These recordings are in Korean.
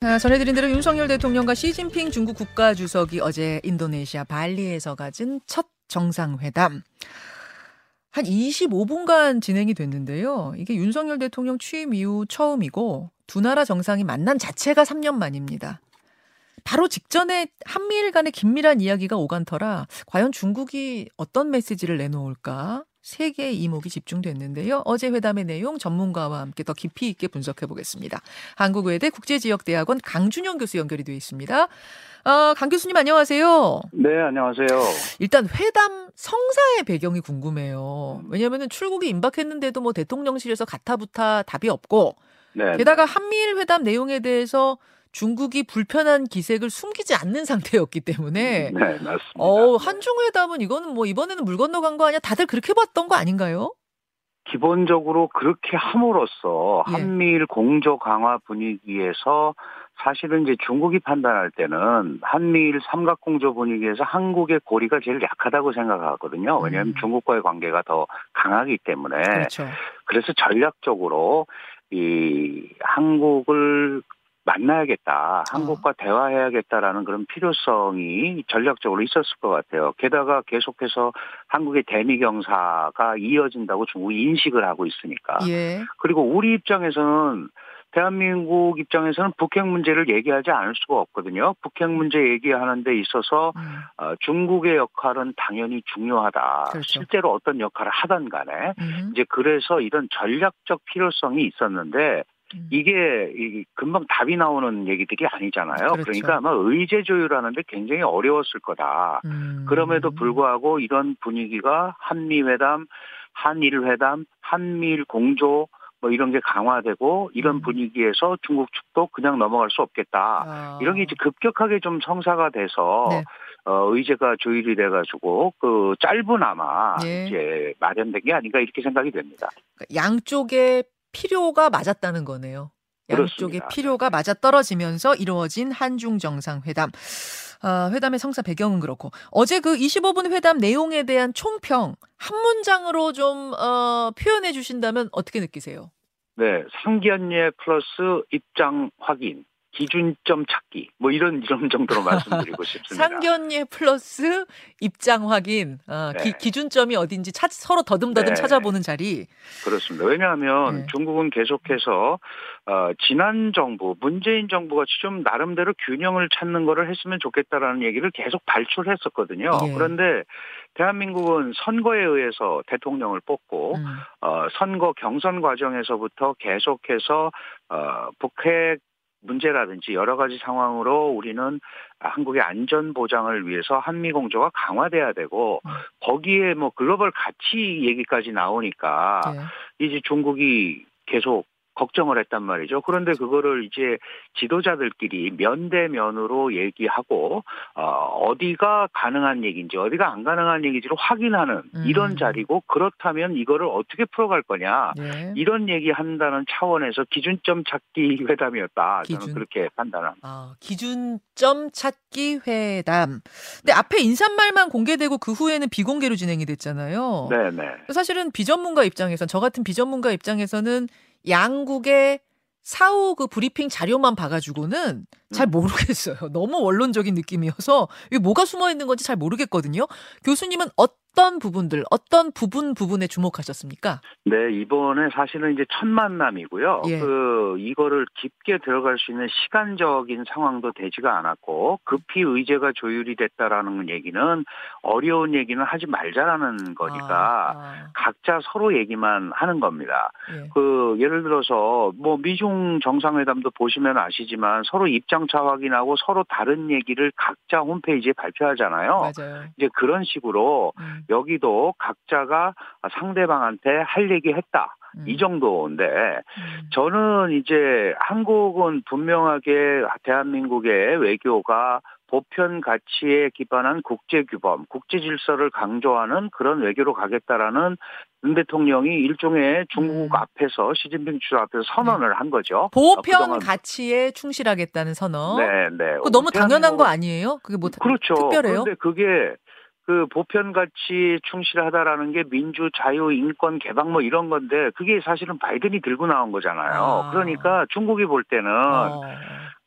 아, 전해드린 대로 윤석열 대통령과 시진핑 중국 국가주석이 어제 인도네시아 발리에서 가진 첫 정상회담. 한 25분간 진행이 됐는데요. 이게 윤석열 대통령 취임 이후 처음이고 두 나라 정상이 만난 자체가 3년 만입니다. 바로 직전에 한미일 간의 긴밀한 이야기가 오간 터라 과연 중국이 어떤 메시지를 내놓을까 세 개의 이목이 집중됐는데요. 어제 회담의 내용 전문가와 함께 더 깊이 있게 분석해 보겠습니다. 한국외대 국제지역대학원 강준영 교수 연결이 되어 있습니다. 어, 강 교수님 안녕하세요. 네, 안녕하세요. 일단 회담 성사의 배경이 궁금해요. 왜냐하면 출국이 임박했는데도 뭐 대통령실에서 가타부타 답이 없고 네. 게다가 한미일 회담 내용에 대해서 중국이 불편한 기색을 숨기지 않는 상태였기 때문에 네, 맞습니다. 어, 한중회담은 이거는 뭐 이번에는 물 건너간 거 아니야? 다들 그렇게 봤던 거 아닌가요? 기본적으로 그렇게 함으로써 예. 한미일 공조 강화 분위기에서 사실은 이제 중국이 판단할 때는 한미일 삼각 공조 분위기에서 한국의 고리가 제일 약하다고 생각하거든요. 왜냐하면 음. 중국과의 관계가 더 강하기 때문에. 그렇죠. 그래서 전략적으로 이 한국을 만나야겠다. 한국과 어. 대화해야겠다라는 그런 필요성이 전략적으로 있었을 것 같아요. 게다가 계속해서 한국의 대미 경사가 이어진다고 중국이 인식을 하고 있으니까. 예. 그리고 우리 입장에서는 대한민국 입장에서는 북핵 문제를 얘기하지 않을 수가 없거든요. 북핵 문제 얘기하는 데 있어서 음. 어, 중국의 역할은 당연히 중요하다. 그렇죠. 실제로 어떤 역할을 하던 간에 음. 이제 그래서 이런 전략적 필요성이 있었는데 음. 이게 금방 답이 나오는 얘기들이 아니잖아요. 그렇죠. 그러니까 아마 의제 조율하는데 굉장히 어려웠을 거다. 음. 그럼에도 불구하고 이런 분위기가 한미 회담, 한일 회담, 한미일 공조 뭐 이런 게 강화되고 이런 음. 분위기에서 중국 측도 그냥 넘어갈 수 없겠다. 아. 이런 게 이제 급격하게 좀 성사가 돼서 네. 어, 의제가 조율이 돼가지고 그 짧은 아마 네. 이제 마련된 게 아닌가 이렇게 생각이 됩니다. 그러니까 양쪽의 필요가 맞았다는 거네요. 양쪽의 그렇습니다. 필요가 맞아 떨어지면서 이루어진 한중 정상회담. 어, 회담의 성사 배경은 그렇고 어제 그 25분 회담 내용에 대한 총평 한 문장으로 좀 어, 표현해 주신다면 어떻게 느끼세요? 네, 상견례 플러스 입장 확인. 기준점 찾기 뭐 이런 이런 정도로 말씀드리고 싶습니다. 상견례 플러스 입장 확인 어, 네. 기, 준점이 어딘지 찾, 서로 더듬더듬 네. 찾아보는 자리. 그렇습니다. 왜냐하면 네. 중국은 계속해서 어, 지난 정부 문재인 정부가 좀 나름대로 균형을 찾는 거를 했으면 좋겠다라는 얘기를 계속 발출했었거든요. 예. 그런데 대한민국은 선거에 의해서 대통령을 뽑고 음. 어, 선거 경선 과정에서부터 계속해서 어, 북핵 문제라든지 여러 가지 상황으로 우리는 한국의 안전 보장을 위해서 한미 공조가 강화돼야 되고 음. 거기에 뭐 글로벌 가치 얘기까지 나오니까 네. 이제 중국이 계속 걱정을 했단 말이죠. 그런데 그거를 이제 지도자들끼리 면대면으로 얘기하고 어, 어디가 가능한 얘기인지 어디가 안 가능한 얘기인지를 확인하는 음. 이런 자리고 그렇다면 이거를 어떻게 풀어갈 거냐 네. 이런 얘기한다는 차원에서 기준점 찾기 회담이었다. 기준. 저는 그렇게 판단합니다. 아, 기준점 찾기 회담. 근데 앞에 인사말만 공개되고 그 후에는 비공개로 진행이 됐잖아요. 네네. 사실은 비전문가 입장에선 저 같은 비전문가 입장에서는 양국의 사후 그 브리핑 자료만 봐가지고는 잘 음. 모르겠어요. 너무 원론적인 느낌이어서 이게 뭐가 숨어 있는 건지 잘 모르겠거든요. 교수님은 어떤 부분들, 어떤 부분 부분에 주목하셨습니까? 네, 이번에 사실은 이제 첫 만남이고요. 예. 그 이거를 깊게 들어갈 수 있는 시간적인 상황도 되지가 않았고 급히 의제가 조율이 됐다라는 얘기는 어려운 얘기는 하지 말자라는 거니까 아, 아. 각자 서로 얘기만 하는 겁니다. 예. 그 예를 들어서 뭐 미중 정상회담도 보시면 아시지만 서로 입장 차 확인하고 서로 다른 얘기를 각자 홈페이지에 발표하잖아요. 맞아요. 이제 그런 식으로 음. 여기도 각자가 상대방한테 할 얘기 했다. 음. 이 정도인데 음. 저는 이제 한국은 분명하게 대한민국의 외교가 보편 가치에 기반한 국제 규범, 국제 질서를 강조하는 그런 외교로 가겠다라는 윤 대통령이 일종의 중국 음. 앞에서 시진핑 주석 앞에서 선언을 네. 한 거죠. 보편 어, 가치에 충실하겠다는 선언. 네, 네. 그 너무 당연한 거 아니에요? 그게 뭐 그렇죠. 특별해요? 그런데 그게 그 보편 가치 충실하다라는 게 민주, 자유, 인권, 개방 뭐 이런 건데 그게 사실은 바이든이 들고 나온 거잖아요. 아. 그러니까 중국이 볼 때는 어.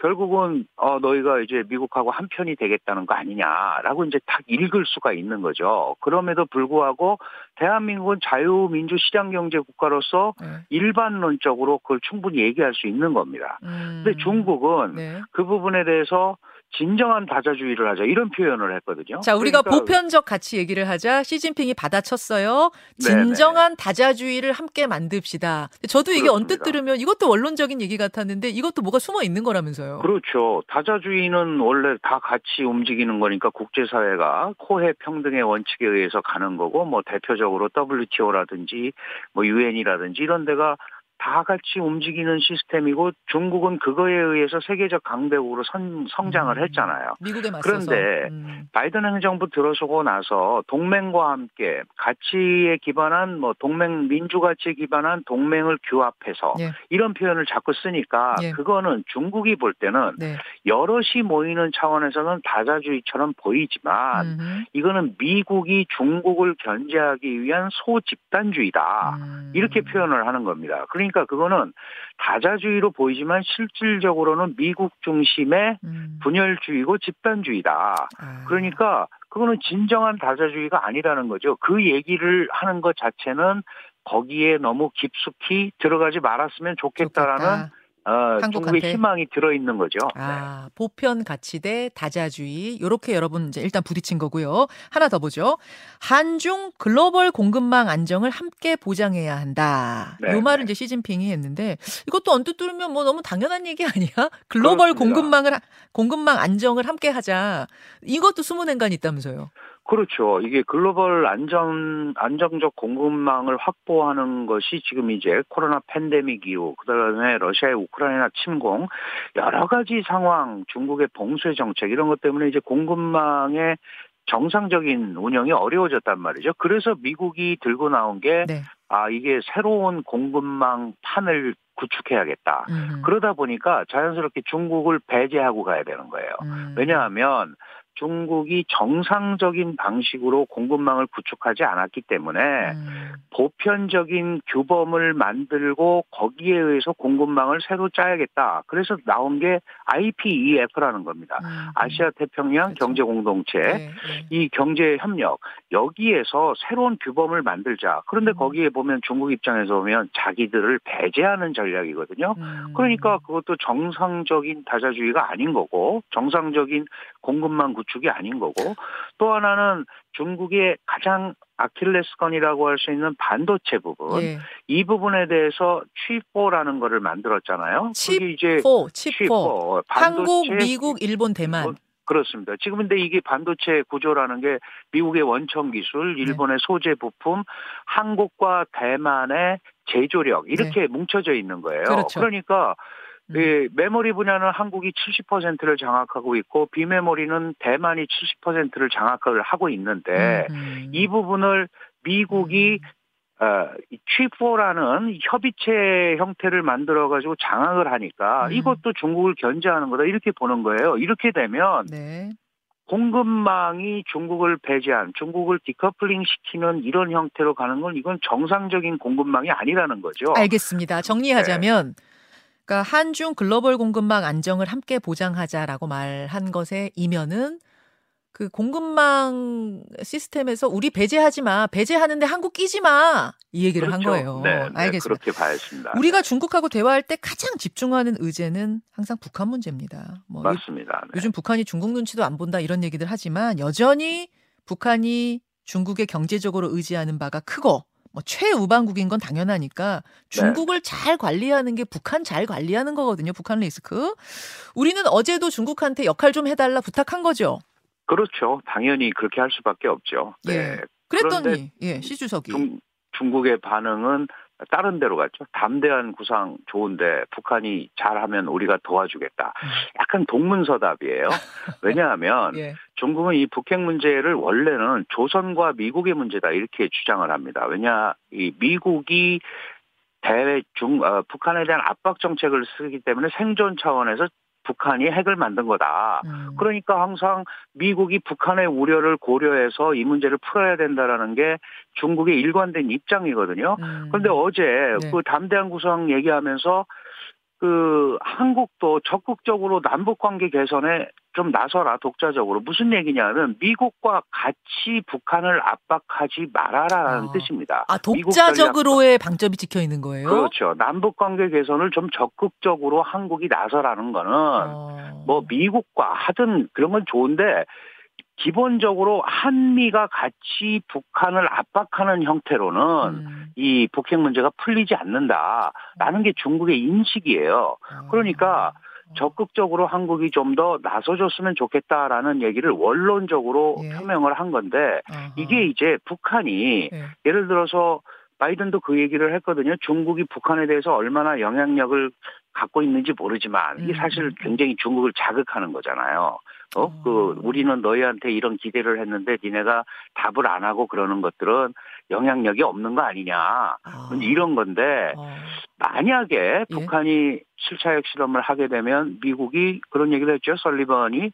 결국은 어 너희가 이제 미국하고 한 편이 되겠다는 거 아니냐라고 이제 딱 읽을 수가 있는 거죠. 그럼에도 불구하고 대한민국은 자유민주 시장 경제 국가로서 네. 일반론적으로 그걸 충분히 얘기할 수 있는 겁니다. 음. 근데 중국은 네. 그 부분에 대해서 진정한 다자주의를 하자 이런 표현을 했거든요. 자, 우리가 그러니까 보편적 가치 얘기를 하자. 시진핑이 받아쳤어요. 진정한 네네. 다자주의를 함께 만듭시다. 저도 이게 그렇습니다. 언뜻 들으면 이것도 원론적인 얘기 같았는데 이것도 뭐가 숨어 있는 거라면서요. 그렇죠. 다자주의는 원래 다 같이 움직이는 거니까 국제사회가 코해 평등의 원칙에 의해서 가는 거고 뭐 대표적으로 WTO라든지 뭐 UN이라든지 이런 데가 다 같이 움직이는 시스템이고 중국은 그거에 의해서 세계적 강대국으로 선, 성장을 음. 했잖아요. 미국에 맞서서. 그런데 음. 바이든 행정부 들어서고 나서 동맹과 함께 가치에 기반한 뭐 동맹 민주 가치에 기반한 동맹을 규합해서 예. 이런 표현을 자꾸 쓰니까 예. 그거는 중국이 볼 때는 네. 여럿이 모이는 차원에서는 다자주의처럼 보이지만 음. 이거는 미국이 중국을 견제하기 위한 소집단주의다. 음. 이렇게 표현을 하는 겁니다. 그러니까 그러니까 그거는 다자주의로 보이지만 실질적으로는 미국 중심의 음. 분열주의고 집단주의다. 아. 그러니까 그거는 진정한 다자주의가 아니라는 거죠. 그 얘기를 하는 것 자체는 거기에 너무 깊숙이 들어가지 말았으면 좋겠다라는 좋겠다. 어, 중국의 희망이 들어있는 거죠. 아, 네. 보편 가치 대 다자주의. 요렇게 여러분 이제 일단 부딪힌 거고요. 하나 더 보죠. 한중 글로벌 공급망 안정을 함께 보장해야 한다. 네. 요 말을 이제 시진핑이 했는데 이것도 언뜻 들으면 뭐 너무 당연한 얘기 아니야? 글로벌 그렇습니다. 공급망을 공급망 안정을 함께 하자. 이것도 숨은 행간이 있다면서요. 그렇죠. 이게 글로벌 안전, 안정적 공급망을 확보하는 것이 지금 이제 코로나 팬데믹 이후, 그 다음에 러시아의 우크라이나 침공, 여러 가지 상황, 중국의 봉쇄 정책, 이런 것 때문에 이제 공급망의 정상적인 운영이 어려워졌단 말이죠. 그래서 미국이 들고 나온 게, 네. 아, 이게 새로운 공급망 판을 구축해야겠다. 음. 그러다 보니까 자연스럽게 중국을 배제하고 가야 되는 거예요. 음. 왜냐하면 중국이 정상적인 방식으로 공급망을 구축하지 않았기 때문에 음. 보편적인 규범을 만들고 거기에 의해서 공급망을 새로 짜야겠다. 그래서 나온 게 IPEF라는 겁니다. 음. 아시아 태평양 그렇죠. 경제 공동체 네, 네. 이 경제 협력 여기에서 새로운 규범을 만들자. 그런데 음. 거기에 보면 중국 입장에서 보면 자기들을 배제하는 전략이거든요. 음. 그러니까 그것도 정상적인 다자주의가 아닌 거고 정상적인 공급망 구축이 아닌 거고 또 하나는 중국의 가장 아킬레스건이라고 할 수 있는 반도체 부분 예. 이 부분에 대해서 취포라는 거를 만들었잖아요. 칩포, 칩포. 한국, 미국, 일본, 대만. 그렇습니다. 지금 근데 이게 반도체 구조라는 게 미국의 원천 기술, 네. 일본의 네. 소재 부품, 한국과 대만의 제조력 이렇게 네. 뭉쳐져 있는 거예요. 그렇죠. 그러니까 음. 예, 메모리 분야는 한국이 70%를 장악하고 있고 비메모리는 대만이 70%를 장악을 하고 있는데 음, 음. 이 부분을 미국이 음. 어, 취포라는 협의체 형태를 만들어 가지고 장악을 하니까 음. 이것도 중국을 견제하는 거다 이렇게 보는 거예요. 이렇게 되면 네. 공급망이 중국을 배제한 중국을 디커플링 시키는 이런 형태로 가는 건 이건 정상적인 공급망이 아니라는 거죠. 알겠습니다. 정리하자면 네. 그러니까 한중 글로벌 공급망 안정을 함께 보장하자라고 말한 것의 이면은 그 공급망 시스템에서 우리 배제하지 마. 배제하는데 한국 끼지 마. 이 얘기를 그렇죠. 한 거예요. 네, 네, 알겠습니다. 그렇게 봐야겠습니다. 우리가 중국하고 대화할 때 가장 집중하는 의제는 항상 북한 문제입니다. 뭐 맞습니다. 네. 요즘 북한이 중국 눈치도 안 본다 이런 얘기들 하지만 여전히 북한이 중국에 경제적으로 의지하는 바가 크고 뭐 최우방국인 건 당연하니까 중국을 네. 잘 관리하는 게 북한 잘 관리하는 거거든요. 북한 리스크. 우리는 어제도 중국한테 역할 좀 해달라 부탁한 거죠. 그렇죠. 당연히 그렇게 할 수밖에 없죠. 네. 예. 그랬더니 예, 시 주석이 중, 중국의 반응은 다른 데로 갔죠. 담대한 구상 좋은데 북한이 잘하면 우리가 도와주겠다. 음. 약간 동문서답이에요. 왜냐하면 예. 중국은 이 북핵 문제를 원래는 조선과 미국의 문제다 이렇게 주장을 합니다. 왜냐 이 미국이 대중 어, 북한에 대한 압박 정책을 쓰기 때문에 생존 차원에서 북한이 핵을 만든 거다. 음. 그러니까 항상 미국이 북한의 우려를 고려해서 이 문제를 풀어야 된다라는 게 중국의 일관된 입장이거든요. 음. 그런데 어제 네. 그 담대한 구성 얘기하면서 그 한국도 적극적으로 남북 관계 개선에 좀 나서라 독자적으로 무슨 얘기냐면 미국과 같이 북한을 압박하지 말아라라는 아. 뜻입니다. 아 독자적으로의 방점이 찍혀 있는 거예요? 그렇죠. 남북 관계 개선을 좀 적극적으로 한국이 나서라는 거는 어. 뭐 미국과 하든 그런 건 좋은데 기본적으로 한미가 같이 북한을 압박하는 형태로는 음. 이 북핵 문제가 풀리지 않는다라는 게 중국의 인식이에요. 그러니까 어. 적극적으로 한국이 좀 더 나서줬으면 좋겠다라는 얘기를 원론적으로 예. 표명을 한 건데 아하. 이게 이제 북한이 예. 예를 들어서 바이든도 그 얘기를 했거든요. 중국이 북한에 대해서 얼마나 영향력을 갖고 있는지 모르지만 이게 음, 사실 음. 굉장히 중국을 자극하는 거잖아요. 어, 어. 그 우리는 너희한테 이런 기대를 했는데 니네가 답을 안 하고 그러는 것들은 영향력이 없는 거 아니냐. 아. 이런 건데 어. 만약에 예. 북한이 7차 핵실험을 하게 되면 미국이 그런 얘기를 했죠. 설리번이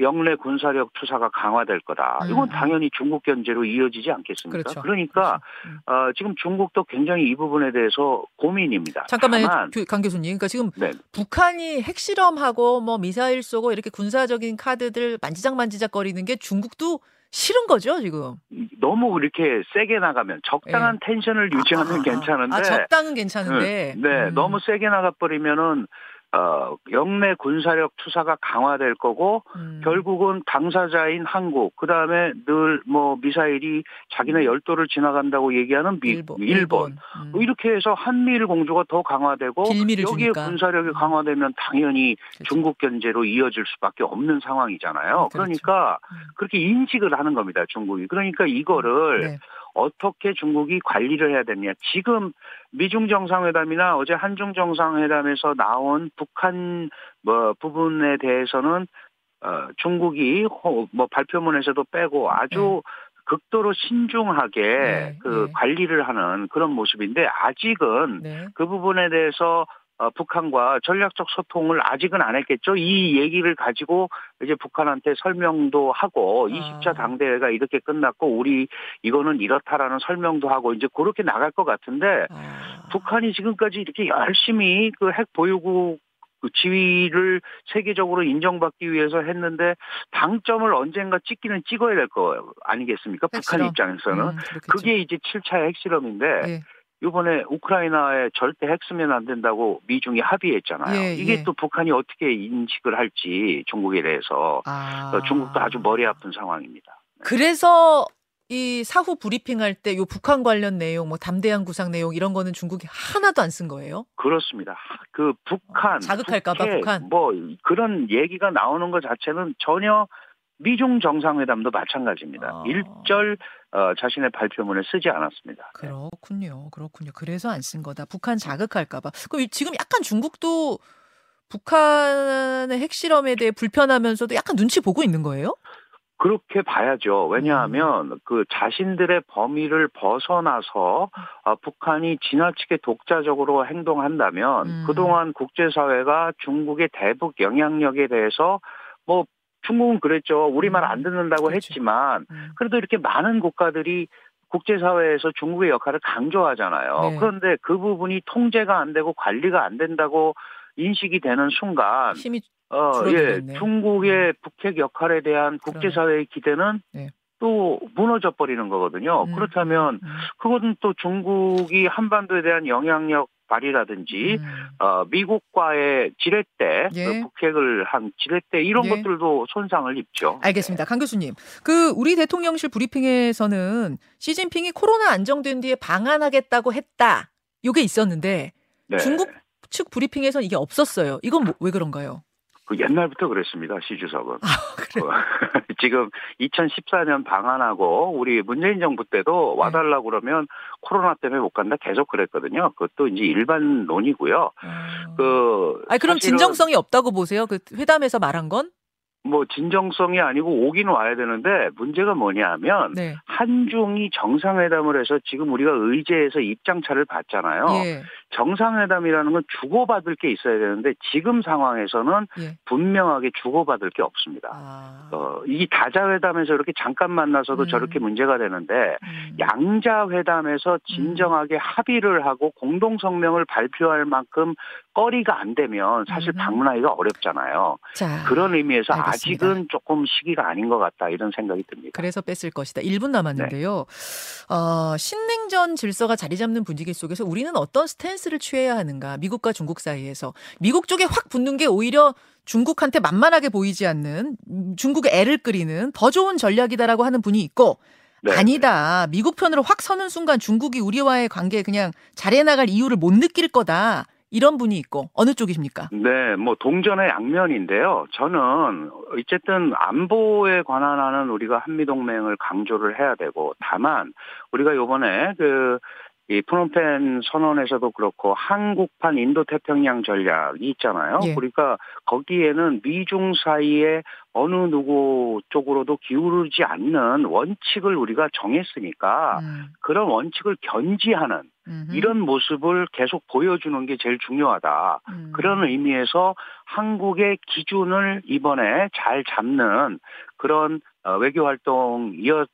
영내 군사력 투사가 강화될 거다. 음. 이건 당연히 중국 견제로 이어지지 않겠습니까? 그렇죠. 러니까 음. 어, 지금 중국도 굉장히 이 부분에 대해서 고민입니다. 잠깐만요, 다만, 교- 강 교수님. 그러니까 지금 네, 북한이 핵실험하고 뭐 미사일 쏘고 이렇게 군사적인 카드들 만지작 만지작 거리는 게 중국도 싫은 거죠, 지금. 너무 이렇게 세게 나가면 적당한 텐션을 유지하면 아, 아, 아. 괜찮은데 아, 적당은 괜찮은데. 네, 네, 음. 너무 세게 나가 버리면은 어, 영내 군사력 투사가 강화될 거고 음. 결국은 당사자인 한국, 그 다음에 늘 뭐 미사일이 자기네 열도를 지나간다고 얘기하는 미, 일본. 일본. 음. 뭐 이렇게 해서 한미일 공조가 더 강화되고 여기에 주니까. 군사력이 강화되면 당연히 그렇죠. 중국 견제로 이어질 수밖에 없는 상황이잖아요. 그렇죠. 그러니까 음. 그렇게 인식을 하는 겁니다, 중국이. 그러니까 이거를 네. 어떻게 중국이 관리를 해야 되느냐. 지금 미중 정상회담이나 어제 한중 정상회담에서 나온 북한 뭐 부분에 대해서는 어 중국이 호- 뭐 발표문에서도 빼고 아주 극도로 신중하게 네, 그 네. 관리를 하는 그런 모습인데 아직은 네. 그 부분에 대해서 어, 북한과 전략적 소통을 아직은 안 했겠죠. 이 얘기를 가지고 이제 북한한테 설명도 하고 아. 20차 당대회가 이렇게 끝났고 우리 이거는 이렇다라는 설명도 하고 이제 그렇게 나갈 것 같은데 아. 북한이 지금까지 이렇게 열심히 그 핵 보유국 그 지위를 세계적으로 인정받기 위해서 했는데 당점을 언젠가 찍기는 찍어야 될 거 아니겠습니까? 북한 핵실험. 입장에서는 음. 그게 이제 7차 핵실험인데 예. 이번에 우크라이나에 절대 핵 쓰면 안 된다고 미중이 합의했잖아요. 예, 이게 예. 또 북한이 어떻게 인식을 할지 중국에 대해서 아. 어, 중국도 아주 머리 아픈 상황입니다. 그래서 이 사후 브리핑 할 때 요 북한 관련 내용, 뭐 담대한 구상 내용 이런 거는 중국이 하나도 안 쓴 거예요? 그렇습니다. 그 북한, 어, 자극할까봐 북한. 뭐 그런 얘기가 나오는 것 자체는 전혀 미중 정상회담도 마찬가지입니다. 아. 일절 어, 자신의 발표문에 쓰지 않았습니다. 그렇군요. 그렇군요. 그래서 안 쓴 거다. 북한 자극할까봐. 그럼 지금 약간 중국도 북한의 핵실험에 대해 불편하면서도 약간 눈치 보고 있는 거예요? 그렇게 봐야죠. 왜냐하면 음. 그 자신들의 범위를 벗어나서 어, 북한이 지나치게 독자적으로 행동한다면 음. 그동안 국제사회가 중국의 대북 영향력에 대해서 뭐 중국은 그랬죠. 우리 말 안 듣는다고 그렇죠. 했지만 음. 그래도 이렇게 많은 국가들이 국제사회에서 중국의 역할을 강조하잖아요. 네. 그런데 그 부분이 통제가 안 되고 관리가 안 된다고 인식이 되는 순간 힘이 어, 예, 줄어들겠네. 중국의 북핵 역할에 대한 국제사회의 기대는 네. 또 무너져 버리는 거거든요. 음, 그렇다면 음, 그것은 또 중국이 한반도에 대한 영향력 발휘라든지 음. 어, 미국과의 지렛대, 예. 그 북핵을 한 지렛대 이런 예. 것들도 손상을 입죠. 알겠습니다. 강 교수님. 그 우리 대통령실 브리핑에서는 시진핑이 코로나 안정된 뒤에 방한하겠다고 했다. 요게 있었는데 네. 중국 측 브리핑에서는 이게 없었어요. 이건 뭐- 왜 그런가요? 그 옛날부터 그랬습니다. 시 주석은. 아, 그래. 어, 지금 2014년 방한하고 우리 문재인 정부 때도 네. 와달라고 그러면 코로나 때문에 못 간다 계속 그랬거든요. 그것도 이제 일반론이고요. 아. 그 아니 그럼 진정성이 없다고 보세요? 그 회담에서 말한 건? 뭐 진정성이 아니고 오긴 와야 되는데 문제가 뭐냐하면 네. 한중이 정상회담을 해서 지금 우리가 의제에서 입장차를 봤잖아요. 예. 정상회담이라는 건 주고받을 게 있어야 되는데 지금 상황에서는 예. 분명하게 주고받을 게 없습니다. 아. 어, 이 다자회담에서 이렇게 잠깐 만나서도 음. 저렇게 문제가 되는데 음. 양자회담에서 진정하게 합의를 하고 공동성명을 발표할 만큼 거리가 안 되면 사실 음. 방문하기가 어렵잖아요. 자, 그런 의미에서 알겠습니다. 아직은 조금 시기가 아닌 것 같다 이런 생각이 듭니다. 그래서 뺐을 것이다. 1분 남았는데요. 어, 신냉전 질서가 자리 잡는 분위기 속에서 우리는 어떤 스탠스를 취해야 하는가? 미국과 중국 사이에서 미국 쪽에 확 붙는 게 오히려 중국한테 만만하게 보이지 않는 음, 중국의 애를 끓이는 더 좋은 전략이다라고 하는 분이 있고 네. 아니다. 미국 편으로 확 서는 순간 중국이 우리와의 관계에 그냥 잘해 나갈 이유를 못 느낄 거다. 이런 분이 있고 어느 쪽이십니까? 네, 뭐 동전의 양면인데요. 저는 어쨌든 안보에 관한 하는 우리가 한미 동맹을 강조를 해야 되고 다만 우리가 요번에 그 이 프놈펜 선언에서도 그렇고 한국판 인도 태평양 전략이 있잖아요. 예. 그러니까 거기에는 미중 사이에 어느 누구 쪽으로도 기울지 않는 원칙을 우리가 정했으니까 음, 그런 원칙을 견지하는 음흠. 이런 모습을 계속 보여주는 게 제일 중요하다. 음. 그런 의미에서 한국의 기준을 이번에 잘 잡는 그런 어, 외교 활동이었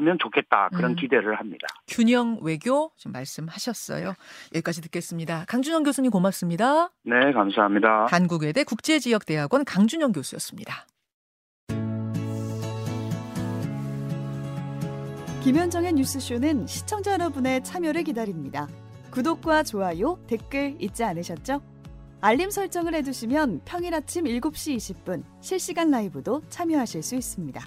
으면 좋겠다 그런 음. 기대를 합니다. 균형 외교 지금 말씀하셨어요. 여기까지 듣겠습니다. 강준영 교수님 고맙습니다. 네, 감사합니다. 한국외대 국제지역대학원 강준영 교수였습니다. 김현정의 뉴스쇼는 시청자 여러분의 참여를 기다립니다. 구독과 좋아요, 댓글 잊지 않으셨죠? 알림 설정을 해두시면 평일 아침 7시 20분 실시간 라이브도 참여하실 수 있습니다.